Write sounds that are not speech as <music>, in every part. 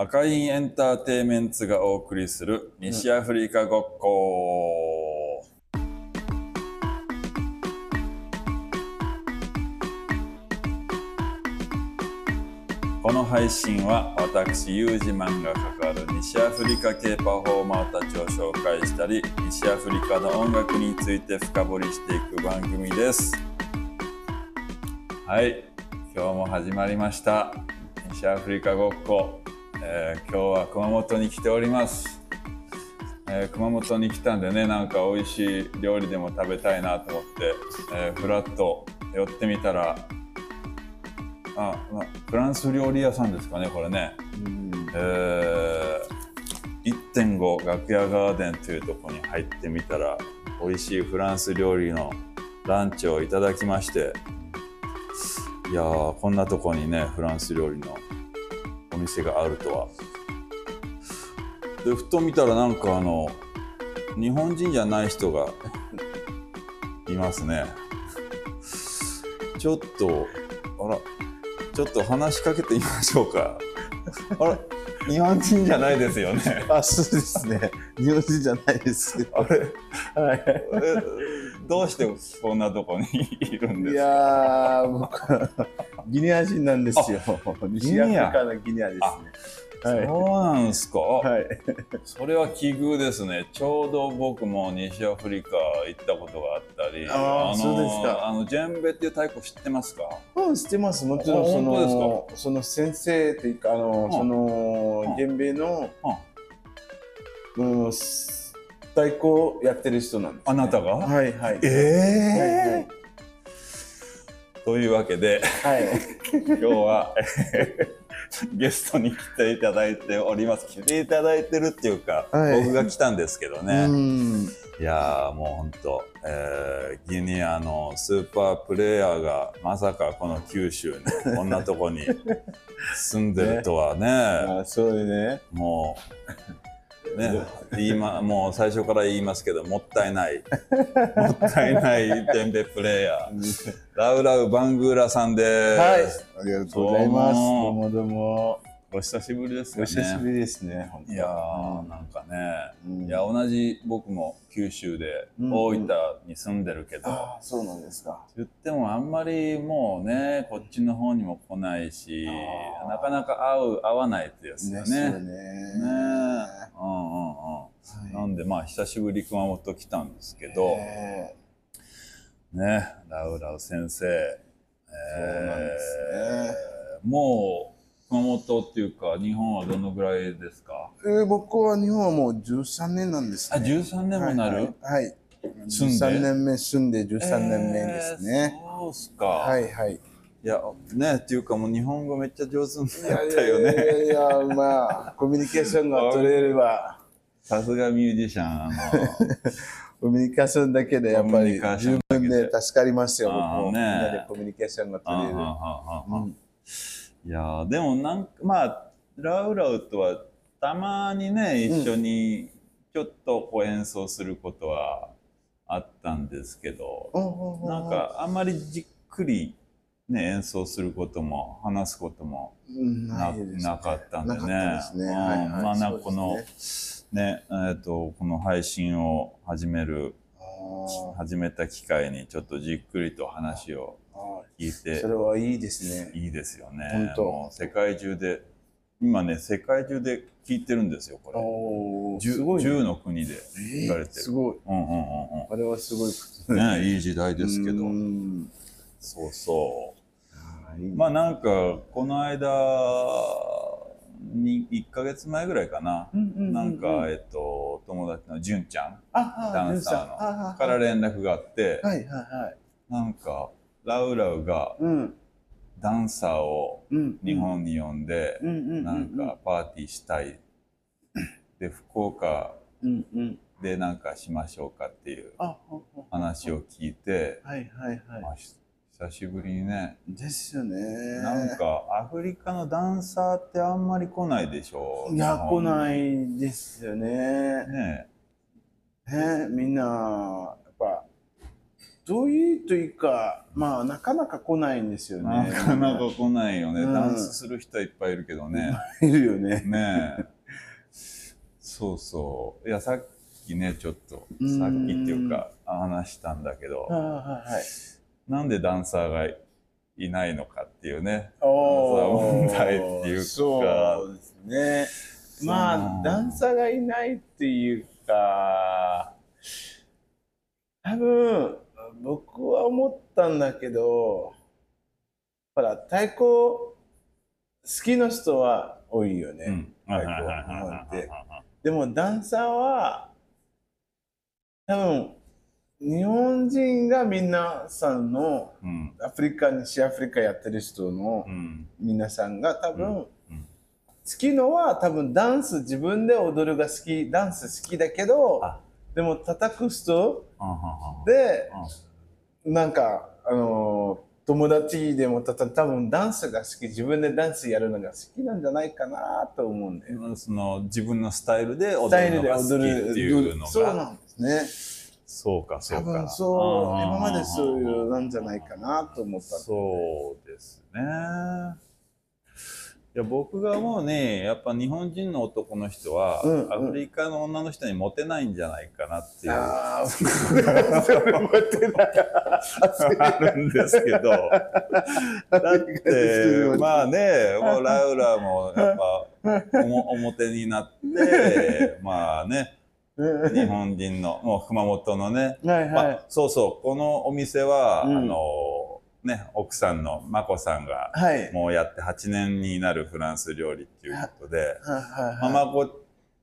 赤いエンターテイメンツがお送りする西アフリカごっこ、この配信は私ユージマンが関わる西アフリカ系パフォーマーたちを紹介したり西アフリカの音楽について深掘りしていく番組です。はい今日も始まりました。西アフリカごっこ。えー、今日は熊本に来ております、えー、熊本に来たんでねなんか美味しい料理でも食べたいなと思って、えー、フラッと寄ってみたらあ、まあ、フランス料理屋さんですかねこれね、えー、1.5楽屋ガーデンというとこに入ってみたら美味しいフランス料理のランチをいただきましていやーこんなとこにねフランス料理のお店があるとは。でふと見たらなんかあの日本人じゃない人が <laughs> いますね。ちょっとあらちょっと話しかけてみましょうか。あら日本人じゃないですよね。<laughs> あ、そうですね。日本人じゃないです。あれ、はい。どうしてこんなとこにいるんですか？いや僕ギニア人なんですよ。西アフリカのギニアですね。はい、そうなんですか？はい。それは奇遇ですね。ちょうど僕も西アフリカ行ったことがあったり。ああ、そうですか。あのジェンベっていう太鼓知ってますか？うん、知ってます。もちろんそのその先生っていうかあの、そのジェンベの、うん、太鼓やってる人なんです、ね、あなたが？はいはい。ええーはいはいというわけで、はい、<laughs> 今日は <laughs> ゲストに来ていただいております。来ていただいてるっていうか、はい、僕が来たんですけどね。いやもうほんと、えー、ギニアのスーパープレーヤーがまさかこの九州にこんなとこに住んでるとはね。<laughs> ねそうね。もうね、言いまもう最初から言いますけどもったいない <laughs> もったいないデンベプレイヤーラウラウバングーラさんです。はい、ありがとうございます。どうもどうも。お久しぶりですね。お久しぶりですね。いやー、なんかね、うん、いや同じ僕も九州で大分に住んでるけど、うんうん、あそうなんですか。言ってもあんまりもうねこっちの方にも来ないし、なかなか会う会わないですよね。ですよね。ねうんうんうん。はい、なんでまあ久しぶり熊本来たんですけど、ねラウラウ先生、えー、そうなんですね。もう熊本っていうか日本はどのぐらいですか？えー、僕は日本はもう13年なんです、ね、あ13年もなる、はい、はい。はい、住んで？13年目住んで13年目ですね、えー、そうっすか。はいはいいやねっていうかもう日本語めっちゃ上手になったよね。いやいやまあコミュニケーションが取れればさすがミュージシャンあのコミュニケーションだけでやっぱり十分で助かりますよ僕も、ね、みんなでコミュニケーションが取れる、うんいやでもなんかまあラウラウとはたまにね一緒にちょっとこう演奏することはあったんですけど、うん、なんかあんまりじっくりね演奏することも話すこともなね、なかったんでね。まあなんかこのねえー、とこの配信を始める始めた機会にちょっとじっくりと話を聞いて。それはいいですね。いいですよね。もう世界中で今ね世界中で聞いてるんですよこれ。10, 10の国で言われてる、えー、すごい、うんうんうんうん、あれはすごいね。いい時代ですけど。そうそうまあなんかこの間に1か月前ぐらいかな、うんうんうんうん、なんか、えっと、友達の純ちゃん。ダンサーの。から連絡があって、はいはいはい、なんかラウラウがダンサーを日本に呼んで、なんかパーティーしたい。で、福岡でなんかしましょうかっていう話を聞いて、はいはいはい。久しぶりにね。ですよね。なんかアフリカのダンサーってあんまり来ないでしょう。いや、来ないですよね。ねねみんな、やっぱ、どういうというか、まあ、なかなか来ないんですよね。なかなか来ないよね。うん、ダンスする人はいっぱいいるけどね。いるよね。ねそうそう。いや、さっきね、ちょっと、さっきっていうか、話したんだけど、はい、なんでダンサーがいないのかっていうね、問題っていうか。そうですね。まあ、ダンサーがいないっていうか、多分、僕は思ったんだけど、ほら、太鼓好きな人は多いよね。って。でもダンサーは、多分、日本人が皆さんの、うん、アフリカ、西アフリカやってる人の皆さんが多分、好きのは多分ダンス自分で踊るが好き、ダンス好きだけど、でも叩く人で、なんか、あの友達でもた多分ダンスが好き、自分でダンスやるのが好きなんじゃないかなと思うんで。その自分のスタイルで踊るのが好きっていうのが。そうなんですね。そうか、そうか。多分そう、今までそういうなんじゃないかなと思った。そうですね。や僕が思うねやっぱ日本人の男の人は、うんうん、アフリカの女の人にモテないんじゃないかなっていう。ああ、あるんですけど。だって、まあね、もうラウラもやっぱお表になって、まあね、日本人の、もう熊本のね、はいはい、まあ、そうそう、このお店は、うん、あの、ね、奥さんの眞子さんが、もうやって8年になるフランス料理っていうことで、眞子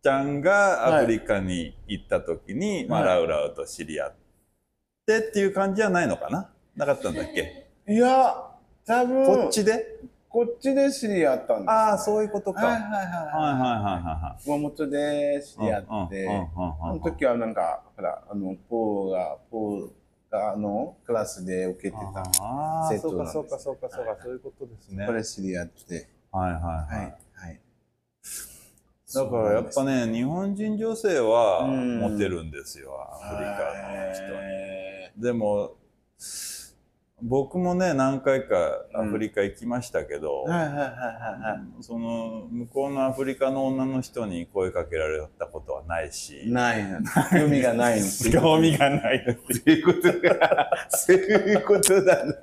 ちゃんがアフリカに行った時に、はい、まあ、ラウラウと知り合ってっていう感じじゃないのかな？なかったんだっけ？いや、多分。こっちで？こっちで知り合ったんです、ね、ああ、そういうことか。はいはいはい。はいはいはい。熊本で知り合って、あの時はなんか、ほら、あの、ポーが、ポー、あのクラスで受けてた生徒なんです。そうかそうかそうかそういうことですね。これ知り合って。はいはいはい。はい、だからやっぱね日本人女性はモテるんですよ、アフリカの人に。でも僕もね何回かアフリカ行きましたけど、その向こうのアフリカの女の人に声かけられたことはないし。ない興味がない <laughs> 興味がないっていう。こと。<laughs> そういうことだな。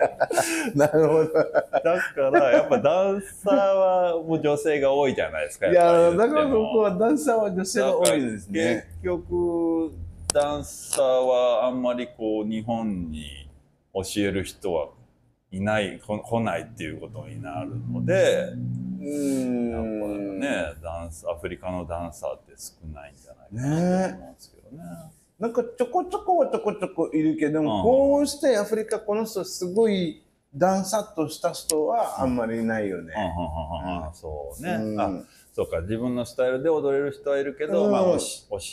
なるほど。だからやっぱダンサーはもう女性が多いじゃないですかいやだから僕はダンサーは女性が多いですね。結局ダンサーはあんまりこう日本に教える人はいない来ないっていうことになるのでうんやっぱねダンスアフリカのダンサーって少ないんじゃないかなと思うんですけどね。ねなんかちょこちょこはちょこちょこいるけども、こうしてアフリカこの人すごいダンサーとした人はあんまりいないよね。そうね。うんそうか自分のスタイルで踊れる人はいるけど、うん、まあ、教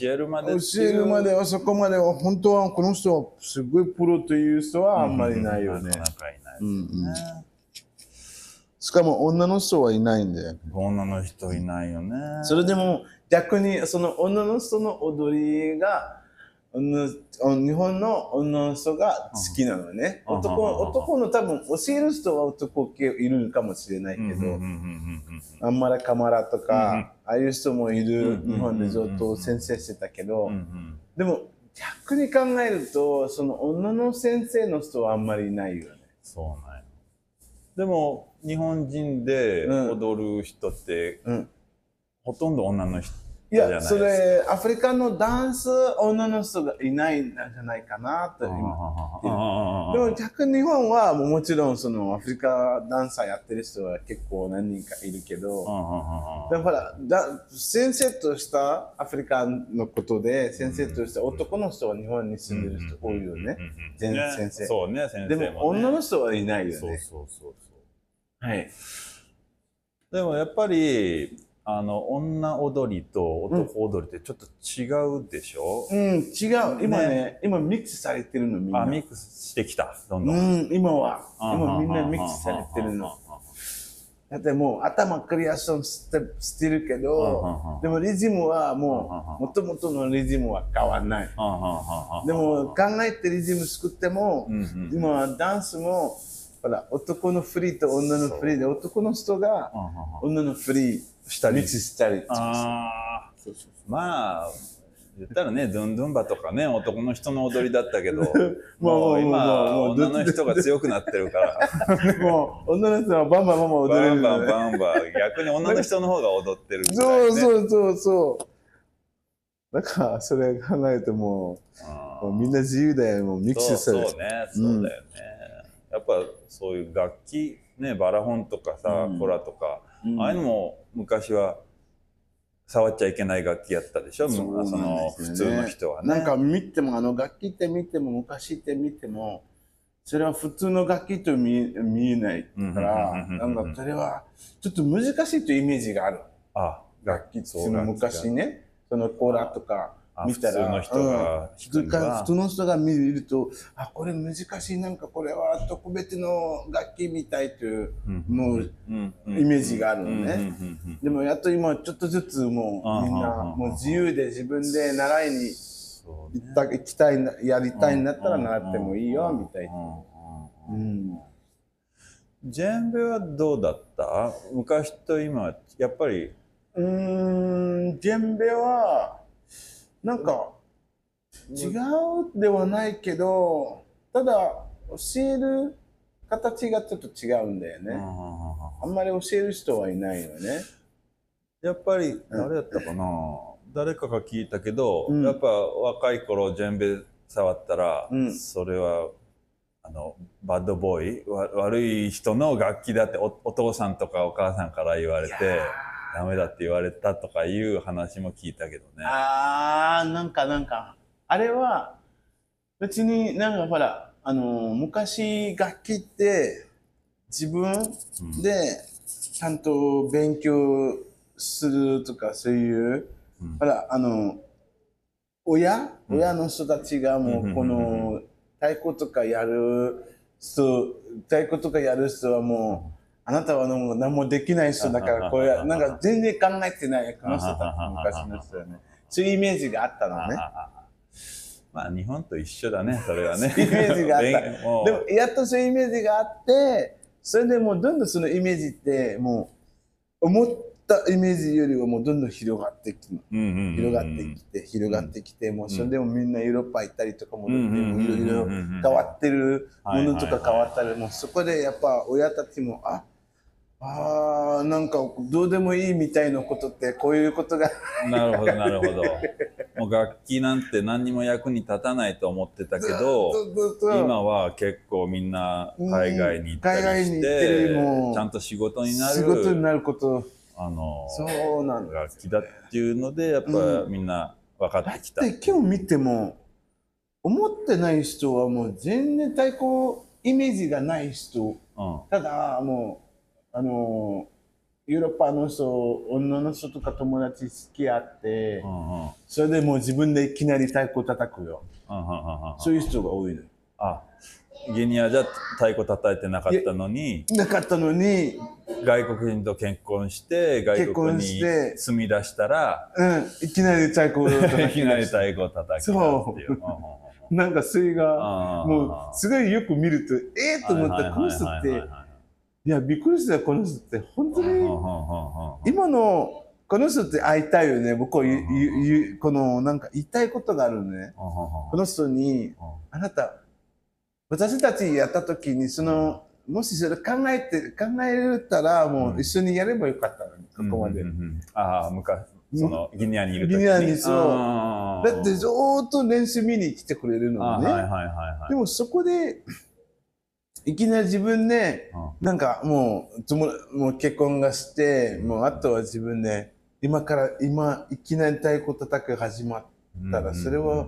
えるまで教えるまではそこまでは本当はこの人はすごいプロという人はあんまりいないよね。なかなかいない、ね、うんうん、しかも女の人はいないんだよ。女の人いないよね。それでも逆にその女の人の踊りが日本の女の人が好きなのね。男男の多分教える人は男系いるかもしれないけど、あんまりカマラとか、ああいう人もいる日本でずっと先生してたけど、でも逆に考えると、その女の先生の人はあんまりいないよね。そうなんでも日本人で踊る人って、ほとんど女の人いや、それ、アフリカのダンス女の人がいないんじゃないかなと今。でも逆に日本はもちろんそのアフリカダンサーやってる人は結構何人かいるけど、でもほらだ、先生としたアフリカのことで、先生とした男の人は日本に住んでる人多いよね。全先生。そうね、先生、でも女の人はいないよね。そうそうそうそう。はい。でもやっぱり、あの女踊りと男踊りってちょっと違うでしょ、うん、うん、違う。今ね、ね、今ミックスされてるのみんな。あミックスしてきたどんどん、うん、今は。今みんなミックスされてるの。だってもう頭クリアションしてしてるけど、うんでもリズムはもう、もともとのリズムは変わらない。でも考えてリズム作っても今ダンスも、ほら、男のフリーと女のフリーで、男の人がうんうんうん。女のフリーしたりしたり。ああそうそうまあ言ったらねドゥンドゥンバとかね男の人の踊りだったけど <laughs> まあもうまあ今まあ女の人が強くなってるから。<laughs> もう、女の人はバンバンバンバン踊れバンバンるよね。バンバン。逆に女の人の方が踊ってるぐらそいうね。そうそうそう。だから、それ考えるとももうみんな自由だよ、もうミックそうスされて。そうね。そうだよね、やっぱそういう楽器ねバラホンとかさ、うん。コラとか、うん。ああいうのも昔は触っちゃいけない楽器やったでしょ？そでね。の普通の人はね。なんか見ても、あの楽器って見ても、昔って見ても、それは普通の楽器と見え見えないから、うんなんかそれはちょっと難しいというイメージがある。あ楽器っの昔ね、そのコーラとかあ見たら、普通の人がうん。普通の人が見ると、あ、これ難しい、なんかこれは特別の楽器みたいという、もううんイメージがあるのね。でもやっと今ちょっとずつもうみんなもう自由で自分で習いに行った行きたいなやりたいんだったら習ってもいいよみたいな。うん。ジェンベはどうだった？昔と今やっぱり。うーん、ジェンベはなんか違うではないけど、ただ教える形がちょっと違うんだよね。あんまり教える人はいないよね。やっぱりうん。誰やったかな、誰かが聞いたけど、うん。やっぱ若い頃ジェンベ触ったら、うん。それはあのバッドボーイわ悪い人の楽器だっておお父さんとかお母さんから言われてダメだって言われたとかいう話も聞いたけどね。あー、なんかなんか、あれは、別になんかほら、あのー昔楽器って自分うん。でちゃんと勉強するとかそういう、うん。ほら、あの、親、うん。親の人たちがもうこの太鼓とかやる人、太鼓とかやる人はもう、あなたはもう何もできない人だから、これ、なんか全然考えてない、この人たち、昔の人はね。そういうイメージがあったのね。まあ日本と一緒だねそれはね。イメージがあったでも、やっとそういうイメージがあって、それでもうどんどんそのイメージって、もう、思ったイメージよりはもうどんどん広がってきて、広がってきて、広がってきて、もうそれでもみんなヨーロッパ行ったりとかも、いろいろ変わってるものとか変わったり、もうそこでやっぱ親たちも、ああーなんかどうでもいいみたいなことってこういうことが。なるほどなるほど。もう楽器なんて何にも役に立たないと思ってたけど、今は結構みんな海外に行ったりうん海外にし行ってちゃんと仕事にな仕事にるなること。あのそうなんだ楽器だっていうのでやっぱうん。みんな分かだってきた。って今日見ても思ってない人はもう全然太鼓イメージがない人。うん。ただもうあのヨーロッパの人女の人とか友達好きあって、うんうん。それでもう自分でいきなり太鼓叩くよ。うんうんうんうん。そういう人が多いのあギニアじゃ太鼓叩いてなかったのになかったのに、外国人と結婚して外国に住み出したらうん、いきなり太鼓を叩き <laughs> いきなり出太鼓を叩き出すっていう。なんかそれがもうすごいよく見るとええと思ったこの人っていやびっくりしたこの人って。本当に今のこの人って会いたいよね。僕はゆゆゆこのなんか言いたいことがあるのね。この人にあなた私たちやった時にそのもしそれ考えて考えたらもう一緒にやればよかったのにここまで。ああ昔そのギニアにいる時ギニアにそう。だってずーっと練習見に来てくれるのにね。あはいはいはいはい。でもそこでいきなり自分でうん。なんかもうもう結婚がしてもうあとは自分で今から今いきなり太鼓叩く始まったらそれは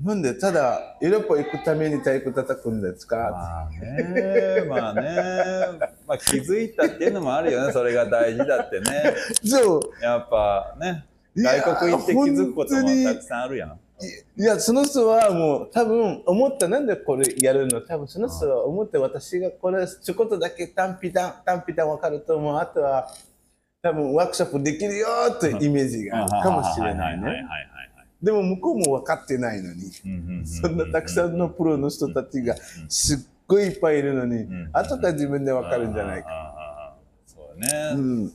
なんでただヨーロッパ行くために太鼓叩くんですか、まあねまあね。まあ気づいたっていうのもあるよね <laughs> それが大事だってね。そう。やっぱね外国行って気づくこともたくさんあるやんいや、その人はもう多分思った、なんでこれやるの？多分その人は思って私がこれちょこっとだけ単品単単品単分かると思う。あとは多分ワークショップできるよというイメージがあるかもしれないね。でも向こうも分かってないのに、そんなたくさんのプロの人たちがすっごいいっぱいいるのにん、後から自分で分かるんじゃないか。そうだね、うん。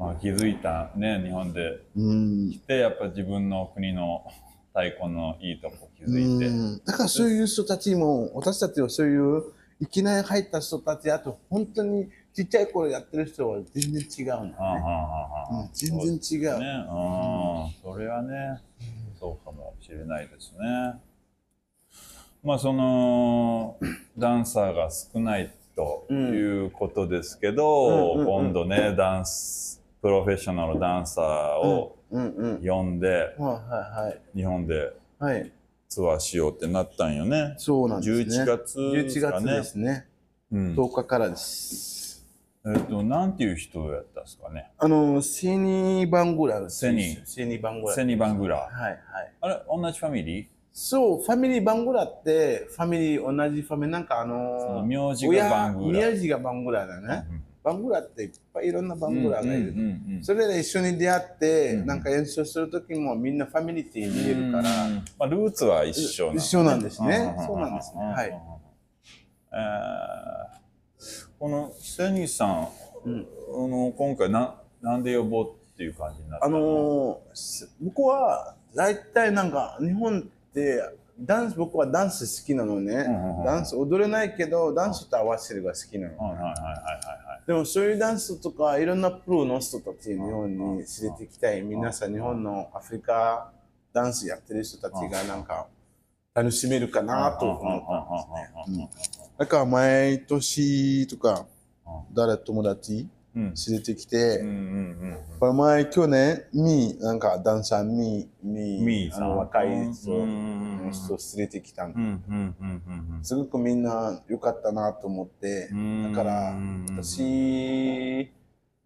まあ、気づいたね日本でうん。来てやっぱ自分の国の太鼓のいいとこ気づいて、うん。だからそういう人たちも私たちはそういういきなり入った人たちあと本当にちっちゃい頃やってる人は全然違うのね、ああああああうん、全然違う。ね、うん、それはね、そうかもしれないですね。まあそのダンサーが少ないということですけど、今度ねダンスプロフェッショナルダンサーを呼んで、はい日本でツアーしようってなったんよね。そうなんですね。11月です11月。ですね。うん。10日からです。えっとなんていう人やったんですかね。あのセニバングラセニセニバングラセニバングラ。はいはい。あれ同じファミリー？そうファミリーバングラってファミリー同じファミリー。なんかあそのの名字がバングラ。親名字がバングラだね、うんバングラっていっぱいいろんなバングラがいる、それで一緒に出会って、うん。なんか演奏する時もみんなファミリティ見えるから、うんまあ、ルーツは一緒なん一緒なんですね。うんそうなんですね。はい。えーこのセニさん、うん。あの今回ななんで呼ぼうっていう感じになったあのーす僕は大体なんか日本ってダンス僕はダンス好きなのね、ダンス踊れないけどダンスと合わせるが好きなの、でもそういうダンスとかいろんなプロの人たち日本に連れてきたい。皆さん日本のアフリカダンスやってる人たちがなんか楽しめるかなと思ったんですね。だから毎年とか誰友達？うん連れてきて、これ前去年ミーなんかダンサーミーミーあの若い人うんうんうん人連れてきたんすごくみんな良かったなと思ってうんだからうん私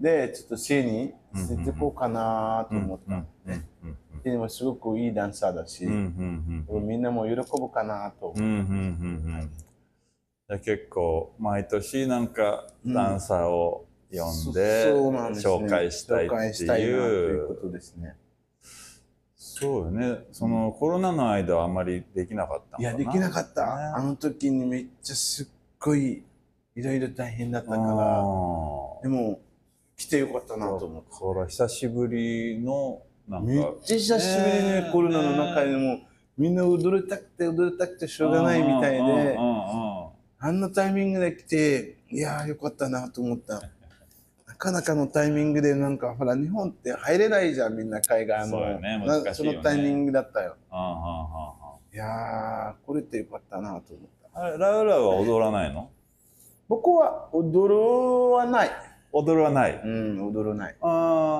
でちょっとシェに連れてこうかなと思った。うんうんうんシェにもすごくいいダンサーだし、みんなも喜ぶかなと思うんうんうんうんじゃあ結構毎年なんかダンサーを呼んで紹介したいっていう。こうとですね。そうよね。そのコロナの間はあんまりできなかったいや、できなかった。ね。あの時にめっちゃすっごいいろいろ大変だったから、あでーも来てよかったなと思って。これ久しぶりのなんかめっちゃ久しぶりにねコロナの中でも、みんな踊りたくて踊りたくてしょうがないみたいで。あんなタイミングで来て、いやーよかったなと思った。なかなかのタイミングでなんかほら日本って入れないじゃんみんな海外も。そねな難しいよね。そのタイミングだったよ。うんうんうんうんいやーこれってよかったなと思った。あれラウラは踊らないの？僕は踊るはない。踊らない。うん踊るない。あ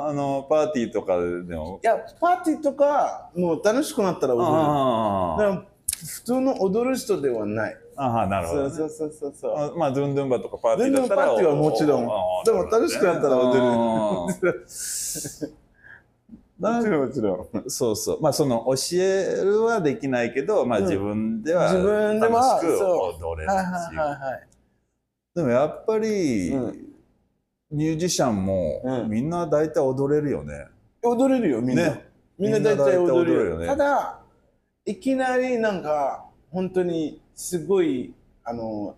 ーあのパーティーとかでも？いやパーティーとかもう楽しくなったら踊る。あでも普通の踊る人ではないああなるほど、ね、そうそうそうそうあまあドゥンドゥンバとかパーティーだったらーティーはもちろん。でも楽しくなったら踊る。あもちろんもちろん。あそうそう。まあその教えるはできないけどまあうん。自分では自分では楽しく踊れるはいはいしはいはい。でもやっぱり、うん。ミュージシャンも、うん。みんな大体踊れるよね。踊れるよみんな、ね。みんな大体踊れるみんな大体踊れるよね。ただいきなりなんか本当にすごいあの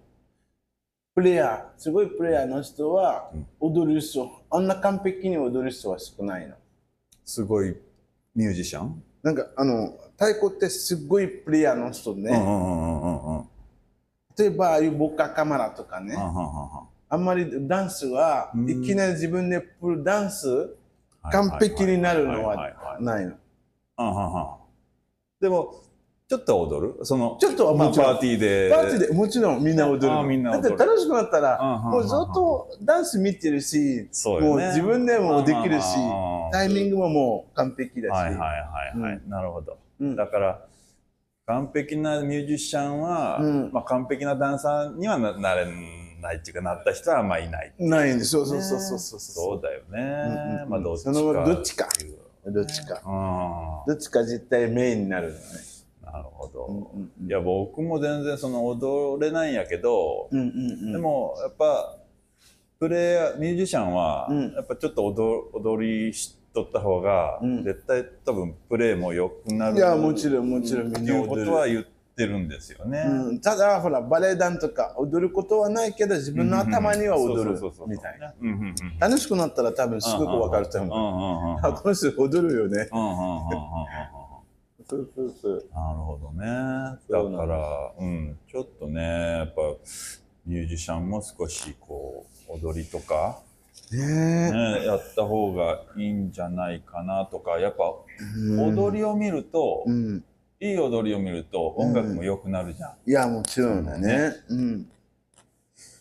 プレイヤーすごいプレイヤーの人は踊る人、あんな完璧に踊る人は少ないの。すごいミュージシャン、なんかあの太鼓ってすごいプレイヤーの人ね、うんうんうんうんうん例えばああいうボカカマラとかね、うんうんうんうんあんまりダンスはうん。いきなり自分でプルダンス完璧になるのはないの。うんうんうんでもちょっと踊る？そのちょっとはまあパーティーで。パーティーでもちろんみんな踊る。あみんな踊る。だって楽しくなったら、うんうんうんもうずっとダンス見てるし、そうもう自分でもできるしうんうんうんタイミングももう完璧だし。はいはいはいはい、なるほど。うん。だから完璧なミュージシャンは、うん。まあ、完璧なダンサーにはななれないっていうかなった人はあんまあいないないんです。そうそうそうそうそう。そう。だよね、うんうんうん。まあどっちかどっちか。どっちか。あどっちか絶対メインになるのね。あ、なるほど。うんうんいや、僕も全然その踊れないんやけど、うんうんうん。でもやっぱ、プレイヤー、ミュージシャンはうん、やっぱちょっと踊踊りしとった方がうん、絶対多分プレイも良くなる。いや、もちろんもちろんみって。いうことは言ってるんですよね。うん、ただ、ほら、バレエ団とか踊ることはないけど、自分の頭には踊るみたいな。。楽しくなったら多分すごくわかると思う。うんうんうんうんあ、この人踊るよね。そうそうそう。なるほどね。だから、うん、ちょっとね、やっぱミュージシャンも少しこう、踊りとか、ねね、やった方がいいんじゃないかなとか、やっぱえ。踊りを見ると、うん。いい踊りを見ると音楽も良くなるじゃん。いや、もちろんだね。うん。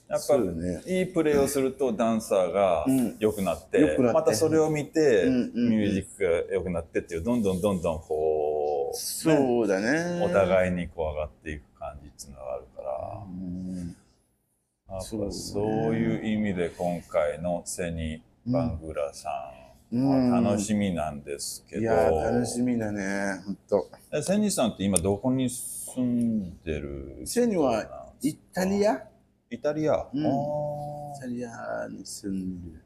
やっぱね。いいプレーをするとダンサーがうん良くなって、良くなってまたそれを見て、うんうんうんミュージックが良くなってっていう、どんどんどんどんこう、そうだね。お互いにこう上がっていく感じっていうのがあるから、うん。そうねそういう意味で今回のセニ・バングラさうんんは楽しみなんですけど、いや、楽しみだね。ほんと。えセニさんって今どこに住んでるセニはイタリア？イタリア、うん。あイタリアに住んでる。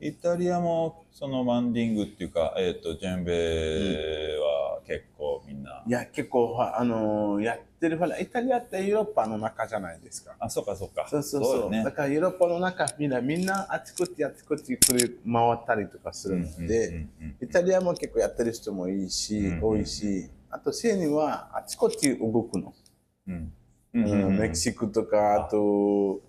ーイタリアもそのマンディングっていうか、えっとジェンベは結構みんな、いや、結構、はあのーやってる、ほら、イタリアってヨーロッパの中じゃないですか。あそうかそうか。そうそうそう。よね。だからヨーロッパの中、みんな、みんなあちこちあちこち回ったりとかするので、うんうんうんイタリアも結構やってる人もいいし、うん多いし、あとセニはあちこち動くの。うんううんうんんメキシコとか、あと、ヨ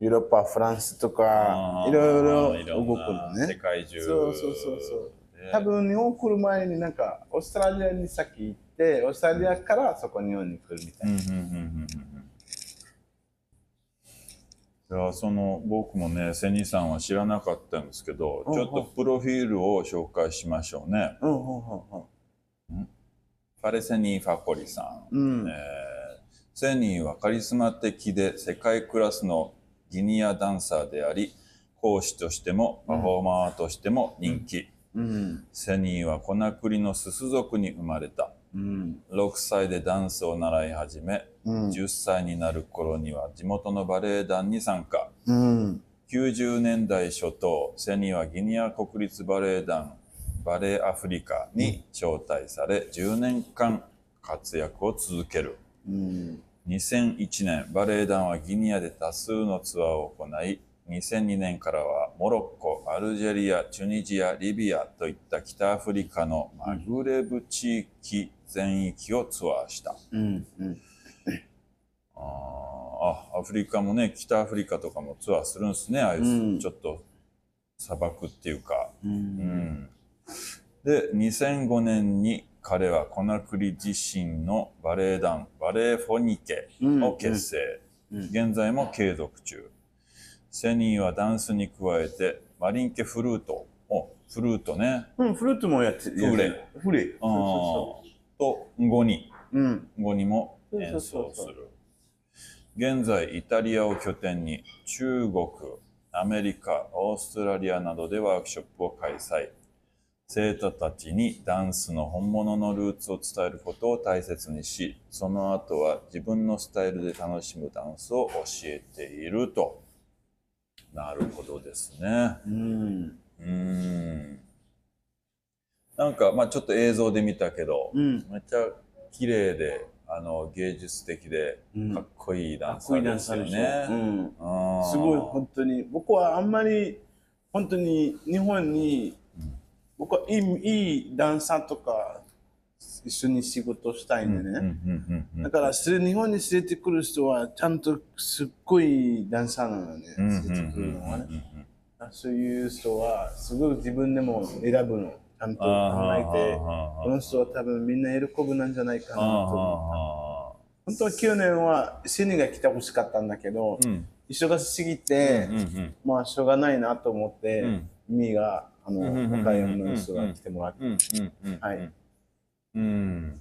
ーロッパ、フランスとかいろいいろ動くのね。界中そうそうそうそう。で多分日本来る前になんか、オーストラリアに先行って、オーストラリアからそこ日本に来るみたいな。いやその僕もねセニさんは知らなかったんですけどうんちょっとプロフィールを紹介しましょうね。うんレセニー・ファコリさん、うん。うんえーセニーはカリスマ的で世界クラスのギニアダンサーであり講師としてもパフォーマーとしても人気、うん。セニーはコナクリのスス族に生まれたうん。6歳でダンスを習い始めうん。10歳になる頃には地元のバレエ団に参加うん。90年代初頭セニはギニア国立バレエ団バレエアフリカに招待され10年間活躍を続けるうん。2001年バレエ団はギニアで多数のツアーを行い2002年からはモロッコアルジェリアチュニジアリビアといった北アフリカのマグレブ地域全域をツアーしたうん。うん。あアフリカもね北アフリカとかもツアーするんですねああいう、うんちょっと砂漠っていうか、う。うんん、で2005年に彼はコナクリ自身のバレエ団バレエフォニケを結成、うん。現在も継続中セニーはダンスに加えてマリンケフルートおフルートねうん、フルートもやってる。フレ。フレ。あーとゴニう。うん。語にも演奏する。現在、イタリアを拠点に中国、アメリカ、オーストラリアなどでワークショップを開催。生徒たちにダンスの本物のルーツを伝えることを大切にし、その後は自分のスタイルで楽しむダンスを教えていると。なるほどですね。うん。うーん。なんか、まあちょっと映像で見たけど、うん。めっちゃ綺麗で、あの、芸術的で、うんかっこいいダンサーです。よね。すごい本当に僕はあんまり本当に日本にうん僕はいいいいダンサーとか一緒に仕事したいんでね、だからそれ日本に連れてくる人はちゃんとすっごいダンサーなのね、連れてくるのはね、そういう人はすごい自分でも選ぶのちゃんと考えてこの人は多分みんな喜ぶなんじゃないかなと思った。本当は9年はシニが来てほしかったんだけど、うん。忙しすぎて、まあしょうがないなと思って、うん。があのうんうんうんうん若い女の人が来てもらって、はいうん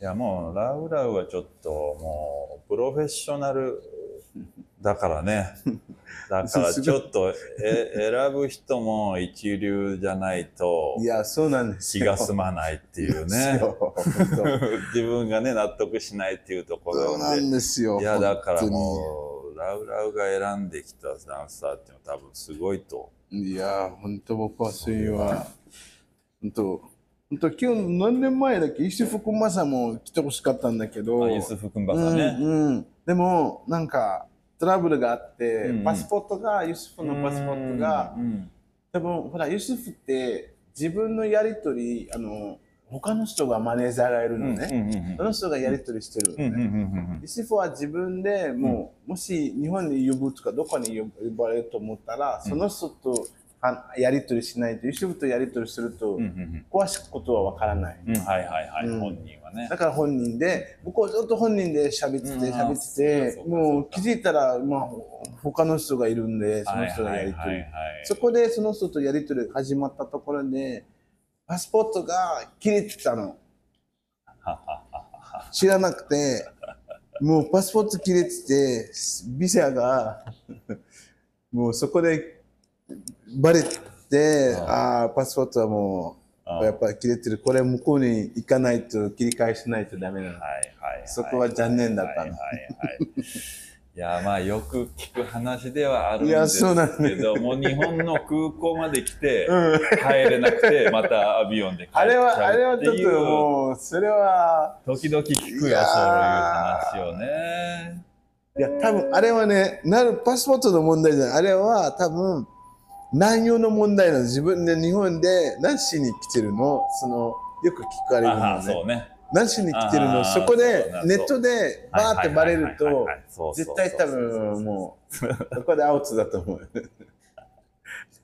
いやもうラウラウはちょっともうプロフェッショナルだからね、<laughs> だからちょっとえ選ぶ人も一流じゃないといや、そうなんですよ。気が済まないっていうね。<laughs> 自分がね、納得しないっていうところそうなで。んですよ。いや、だから本もう、ラウラウが選んできたダンサーっていうのは多分すごいと。いや、本当僕はそういうは、本当、本当、今日何年前だっけ、石福正も来てほしかったんだけど、あユスフ・クンバさんね。うんうん、でも、なんか、トラブルがあって、うんうん。パスポートが、ユスフのパスポートが、うん多分ほらユスフって自分のやり取りあの他の人がマネージャーがいるのね、その人がやり取りしてるのね、うんうんうんは自分でもう、もし日本に呼ぶとかどこに呼呼ばれると思ったら、その人とはやり取りしないとユスフとやり取りすると、詳しくことはわからない、うんうんはいはいはい、うん。本人はね。だ。から本人で僕はずっと本人で喋っててうん喋っててそうかもう気づいたら、まあ、他の人がいるんでその人がやり取り、はいはいはいはいそこでその人とやり取りが始まったところで、パスポートが切れてたの。知らなくて、もうパスポート切れてて、ビザが、<laughs> もうそこでバレて、ああー、パスポートはもあう、やっぱり切れてる。これ向こうに行かないと切り返しないとダメなの。はいはいはいそこは残念だったのはいはいはいいやまあよく聞く話ではあるんですそうなんだけどもう日本の空港まで来てうん帰れなくてまたアビオンで帰っちゃあれは、あうれはちょっともう、それは、時々聞くよそういう話をね。いや、多分あれはね、なるパスポートの問題じゃない。あれは多分内容の問題なの。自分で日本で何しに来てるの？その、よく聞かれるあのね。そうね。何しに来てるの？そこでネットでバーってバレると絶対多分もう <laughs> そこでアウトだと思う。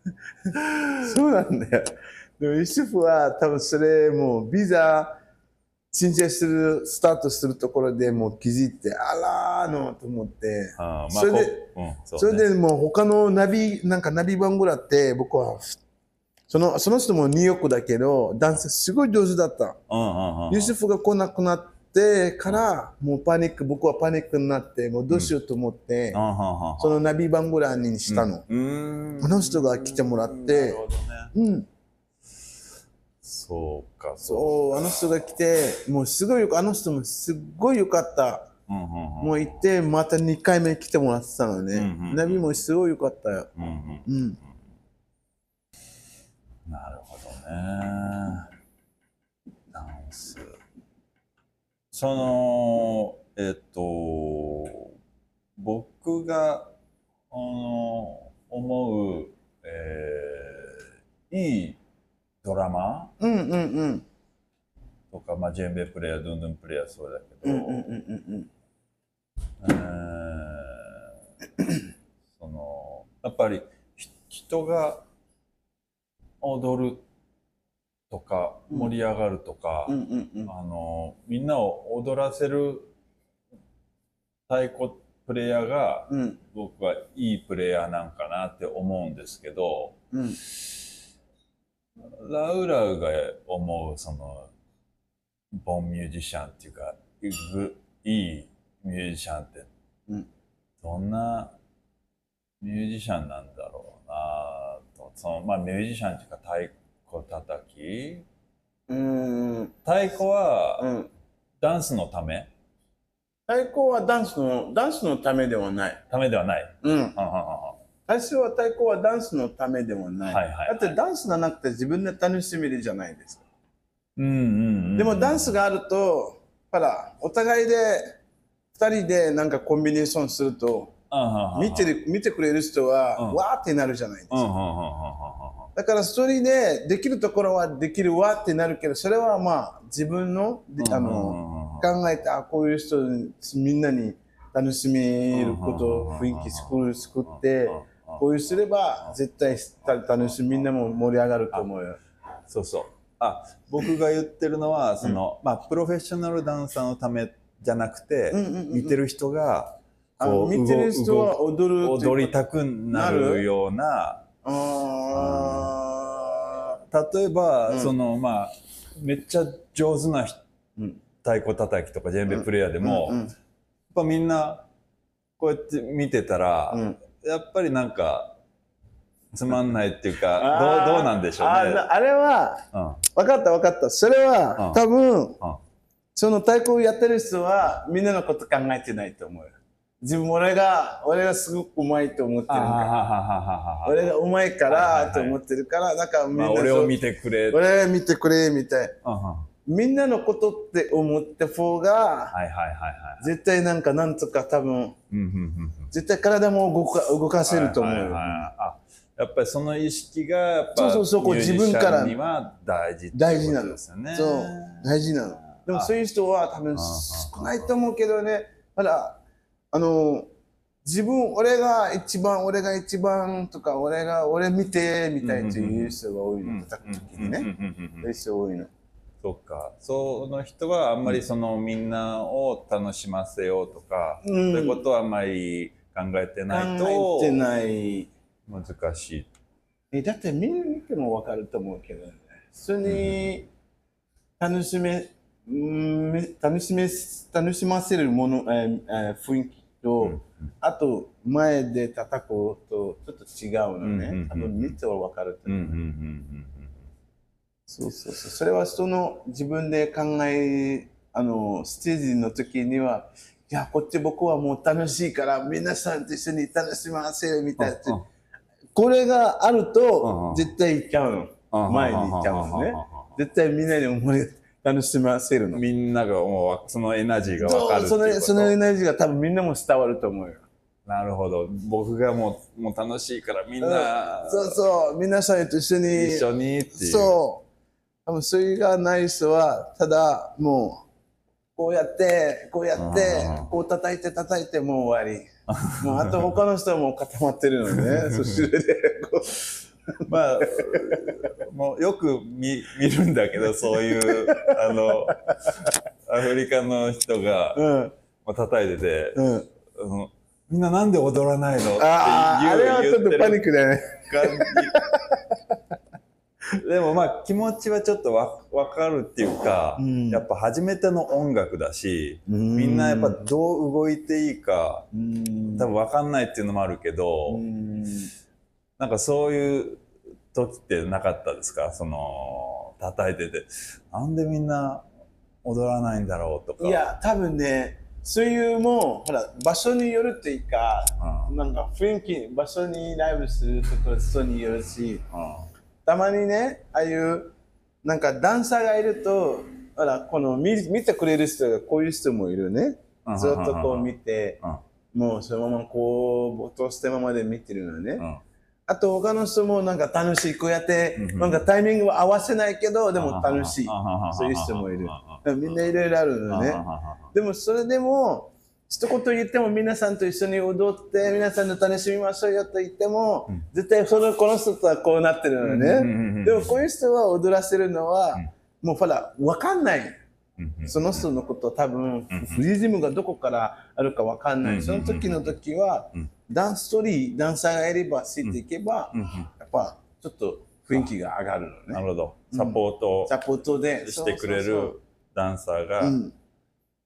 <laughs> そうなんだよ。でもユスフは多分それもうビザ申請するスタートするところでもう気づいてあらーのと思って。それでそれでもう他のナビなんかナビ番号だって僕はそのその人もニューヨークだけどダンスすごい上手だったユスフが来なくなってから、もうパニック、僕はパニックになって、もうどうしようと思って、そのナビ番号欄にしたの。うーん。あの人が来てもらって。うん、そうか。そう、あの人が来て、もうすごいよかあの人もすっごいよかった。もう行って、また2回目来てもらってたのね。ナビもすごいよかったよ。うん。なるほどね。ダンス。その、えっと、僕が、あの、思う、えーいいドラマうんうんうん。とか、まあ、ジェンベプレイヤー、ドゥンドゥンプレイヤーそうだけど、うんうんうんうんえーそのやっぱりひ人が踊るとかうん盛り上がるとか、うん。うんうんうん。あのみんなを踊らせる太鼓プレイヤーがうん僕はいいプレイヤーなんかなって思うんですけどうん。ラウラウが思うそのボンミュージシャンっていうかぐいいミュージシャンってうんどんなミュージシャンなんだろうなとそのまあミュージシャンっていうか太鼓叩きうん。太鼓はうん。ダンスのため？太鼓はダンスの、ダンスのためではない。ためではない？うん。はんはんは最初は太鼓はダンスのためではない。はいはいはいだってダンスがなくて自分で楽しめるじゃないですか。んうんうんうんでもダンスがあると、ほら、お互いで、二人でなんかコンビネーションすると、見てるる、見てくれる人は、うん。わーってなるじゃないですか。だから一人でできるところはできるわってなるけど、それはまあ自分の、であの、考えて、あ、こういう人、みんなに楽しめること、雰囲気作る、作って、こういうすれば絶対楽しみ、みんなも盛り上がると思うよ。そうそう。あ、僕が言ってるのは、その、まあ、プロフェッショナルダンサーのためじゃなくて、見てる人が、あこう見てる人は踊る踊りたくなるような、あ例えば、うん。その、まあ、めっちゃ上手なうん太鼓叩きとかジェンベプレイヤーでも、うんうんやっぱみんな、こうやって見てたら、うん。やっぱりなんかつまんないっていうかどうどうなんでしょうね。あれはうん。分かった分かった。それは、うん。多分うん。その太鼓をやってる人はみんなのこと考えてないと思うよ自分俺が俺がすごくうまいと思ってるか。ら俺がうまいからと思ってるからなんかみんなまあ、俺を見てくれ。俺見てくれみたいみんなのことって思った方がいはいはいはい。絶対なんかなんとか多分うんうんうん絶対体も動か動かせると思うよ、はいはいはい。あやっぱりその意識がやっぱそうそうそ自分からには大事大事なのことですよね。そう大事なの。でもそういう人は多分あ少ないと思うけどね。まだあの自分俺が一番俺が一番とか俺が俺見てみたいという人が多いうんの叩く時にね。そういう人多いの。そっか。その人はあんまりそのみんなを楽しませようとか、うん。そういうことはあんまり考えてないと考えてない。難しい。えだってみんな見ても分かると思うけどね。普通に楽しめ、うん、め楽しめ楽しませるもの、えーえー雰囲気と、うんあと前で叩くとちょっと違うのね、うんうんうん。多分見ても分かるう、うんうんそうそうそう。それはその自分で考えあのステージの時にはいやこっち僕はもう楽しいから皆さんと一緒に楽しませるみたいな、これがあると絶対行っちゃうの、うん前に行っちゃうのね絶対みんなに思い楽しませるの。みんながもうそのエナジーが分かるってそいうことのそのエナジーが多分みんなも伝わると思うよ。なるほど僕がもうもう楽しいからみんなそうそう、皆さんと一緒に。一緒にっていう。そう。多分それがない人は、ただもう、こうやって、こうやってうん、こう叩いて叩いてもう終わり。もうあと他の人はもう固まってるのね。<laughs> そしてで、こう <laughs> まあ、もうよく見見るんだけど、そういう、あの、アフリカの人が、うん、まあ、叩いてて、うん。あのみんななんで踊らないのってああ、あれはちょっとパニックだね。でもまあ気持ちはちょっとわ分かるっていうか、うん。やっぱ初めての音楽だし、みみんなやっぱどう動いていいか、うん、多分分かんないっていうのもあるけど、うんなんかそういう時ってなかったですか？その、叩いてて、なんでみんな踊らないんだろうとか。い、や、多分ね、そういうもう、ほら、場所によるっていうか、うん。なんか雰囲気、場所にライブするところ人によるし、うん。たまにね、ああいう、なんかダンサーがいると、ほら、この見見てくれる人がこういう人もいるね。うん。ずっとこう見て、うん。もうそのままこう、ぼーっとしたままで見てるのね。うんあと他の人もなんか楽しい、こうやってなんかタイミングは合わせないけど、でも楽しい。うんそういう人もいる。うんみんないろいろあるのね。でもそれでも、一言言っても皆さんと一緒に踊って、皆さんと楽しみましょうよと言っても、うん。絶対そのこの人とはこうなってるのね。でもこういう人は踊らせるのは、うん。もうほら、わかんない。その人のこと多分うん、リズムがどこからあるかわかんない。うん。その時の時はうん、ダンストリー、ダンサーがいれば、ついていけば、うんうんやっぱちょっと雰囲気が上がるのね。なるほど。サポートサポートで。してくれるダンサーが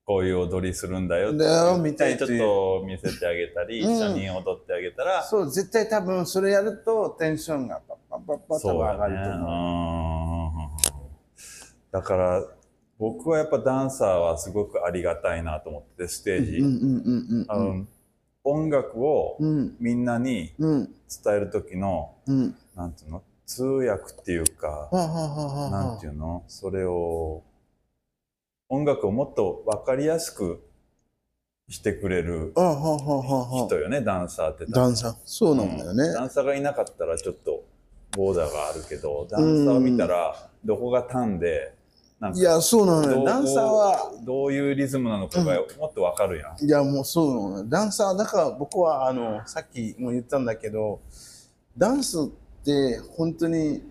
こういう踊りするんだよってみたいちょっと見せてあげたり、うん一緒に踊ってあげたら、そう、絶対多分それやるとテンションがパッパッパッパッと上がると思う。うんだから僕はやっぱダンサーはすごくありがたいなと思っててステージ、音楽をうん。みんなにうん。伝える時のうん。なんていうの？通訳っていうかなんていうの？それを音楽をもっと分かりやすくしてくれる人よねダンサーってダンサー。そうなんだようん。ねダンサーがいなかったらちょっとボーダーがあるけどダンサーを見たらどこがターンでいやそうなのよ。ダンサーは。どういうリズムなのかがもっと分かるやん。いやもうそうなのよ。ダンサーだから僕はあのさっきも言ったんだけどダンスって本当に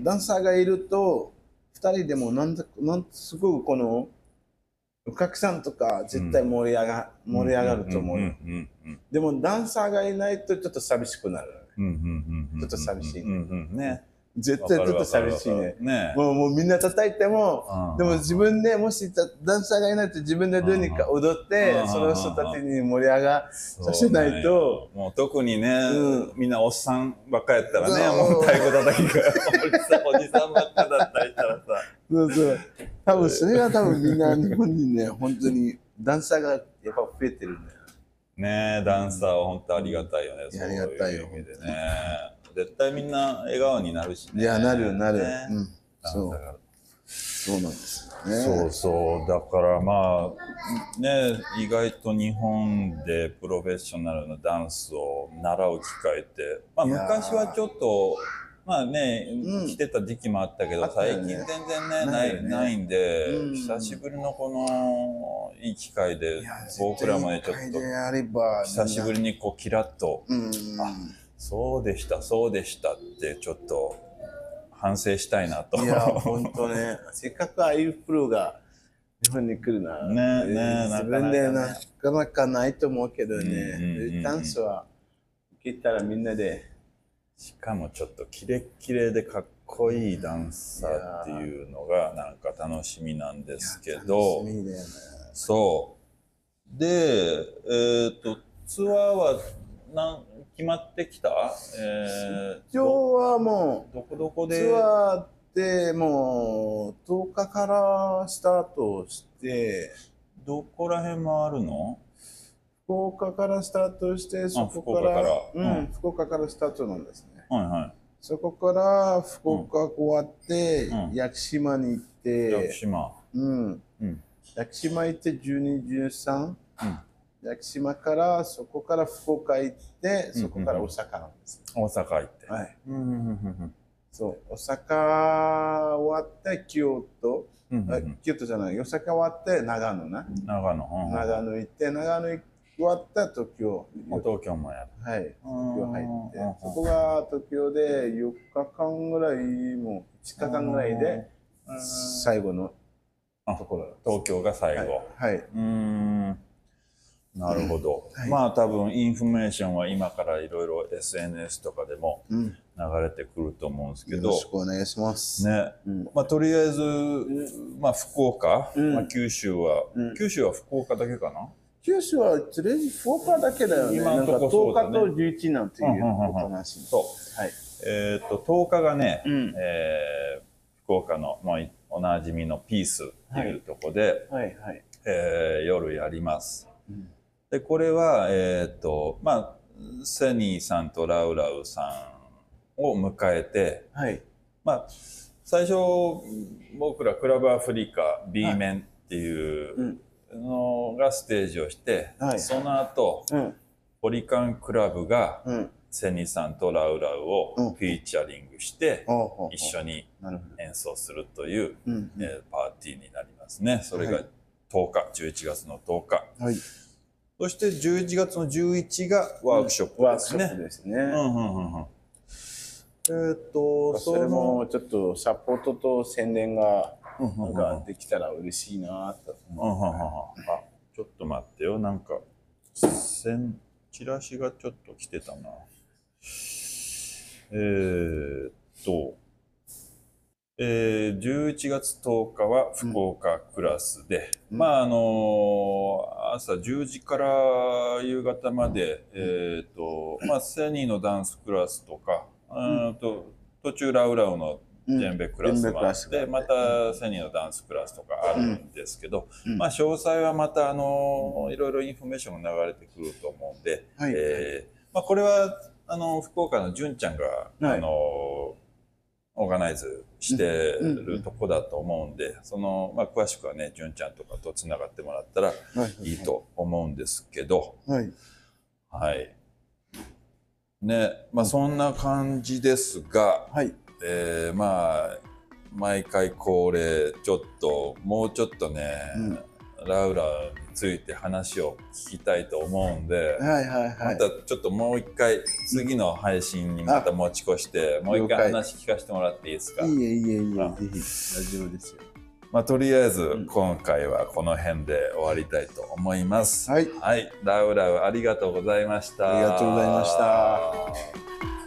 ダンサーがいると2人でもなんだなんすごくこのお客さんとか絶対盛り上が,、盛り上がると思うよ、でもダンサーがいないとちょっと寂しくなる。うんうんうんうんちょっと寂しい。うんうんうん。ね。絶対ちょっと寂しいね。ね。もうもうみんな叩いても、うん。でも自分でもしダンサーがいないと自分でどうにか踊ってうん。その人たちに盛り上がさせないと。もう特にね、うん。みんなおっさんばっかやったらね、もう太鼓叩きがおじさんばっかだったりしたらさ。そうそう。多分それが多分みんな日本にね本当にダンサーがやっぱ増えてるんだよ。ねえダンサーは本当ありがたいよね、ありがたいよね絶対みんんな笑顔になるしね。いやなるなる、ね。うん。そう。そうなんですよね。そうそう。だからまあね意外と日本でプロフェッショナルなダンスを習う機会って、まあ、昔はちょっとまあね、うん。来てた時期もあったけどね。最近全然ねなないないんで、うん。久しぶりのこのいい機会で僕らもねちょっと久しぶりにこうキラッとうん。あそうでしたそうでしたってちょっと反省したいなと。いや本当ね。<laughs> せっかくああいうプロが日本に来るなね。ね自分でななかなかないと思うけどね、うんダンスは受けたらみんなでしかもちょっとキレッキレでかっこいいダンサーっていうのがなんか楽しみなんですけど。楽しみだよね。そう。でえっ、とツアーはなん決まってきた、えー、今日はもどこどこうで？ツアーでもう10日からスタートしてどこら辺回るの？福岡からスタートしてそこから福岡から。うんうん。福岡からスタートなんですね。はいはそこから福岡終わって、うん。屋久島に行っいて、屋久島。うん、うん。屋久島行って12、13、うん屋久島からそこから福岡行って、うんそこから大阪なんです。大阪行って、はい。そう、大阪終わって京都、あうんうんうん。京都じゃない、大阪終わって長野な。長野、長野行って、長野終わった東京。東京もやる。はい。東京入って。うん、そこが東京で4日間ぐらい、もう5日間ぐらいで、うん。最後のところ。東京が最後、はい。うーんなるほど、はいまあ多分インフォメーションは今からいろいろ SNS とかでもうん。流れてくると思うんですけどよろしくお願いします。ねうん。まあとりあえず、まあ福岡、うんまあ、九州は、うん九州は福岡だけかな？九州はとりあえず福岡だけだよね。今のとこなんかそうだね10日と11なんていうことらしい。そうはい。えっ、と10日がね、うん。えー福岡のもうおなじみのピースっていうとこで、はいはい。えー夜やります。うんでこれはえっ、とまあセニーさんとラウラウさんを迎えてはい。まあ最初僕らクラブアフリカ B 面っていううん。のがステージをして、はいその後うん。ポリカンクラブがうん。セニーさんとラウラウをうんフィーチャリングして一緒に。演奏するという、パーティーになりますね。それがはい10日、11月の10日。はい。そして11月の11がワークショップですね。ワークショップですね。うんうんうんうんえーっと、それもちょっとサポートと宣伝がうんうんうんなんかできたら嬉しいなと思うんうんうんうんあ、ちょっと待ってよ。なんか、線チラシがちょっと来てたな。えーっと、えー、11月10日は福岡クラスで、うん。まああの朝10時から夕方まで、えーっとまあ、セニーのダンスクラスとか、うん。と途中ラウラウのう。ジェンベクラスもあって、うんまたセニーのダンスクラスとかあるんですけど、うん。まあ詳細はまたあのいろいろインフォメーションが流れてくると思うんで、はい。えーまあ、これはあの福岡の純ちゃんが、はい。あのオーガナイズしてるとこだと思うんで、そのまあ、詳しくはね純ちゃんとかとつながってもらったらはいいい。と思うんですけど、はい。はい。ね、まあそんな感じですが、はい。えーまあ毎回恒例ちょっともうちょっとね、ラウラについて話を聞きたいと思うんで、はいはいはまい。たちょっともう一回次の配信にまた持ち越してもう一回話聞かせてもらっていいですか？いいえいいえいいえあ、ぜひ大丈夫ですよ。まあとりあえずん今回はこの辺で終わりたいと思います。はい。はい、ラウラウありがとうございました。ありがとうございました。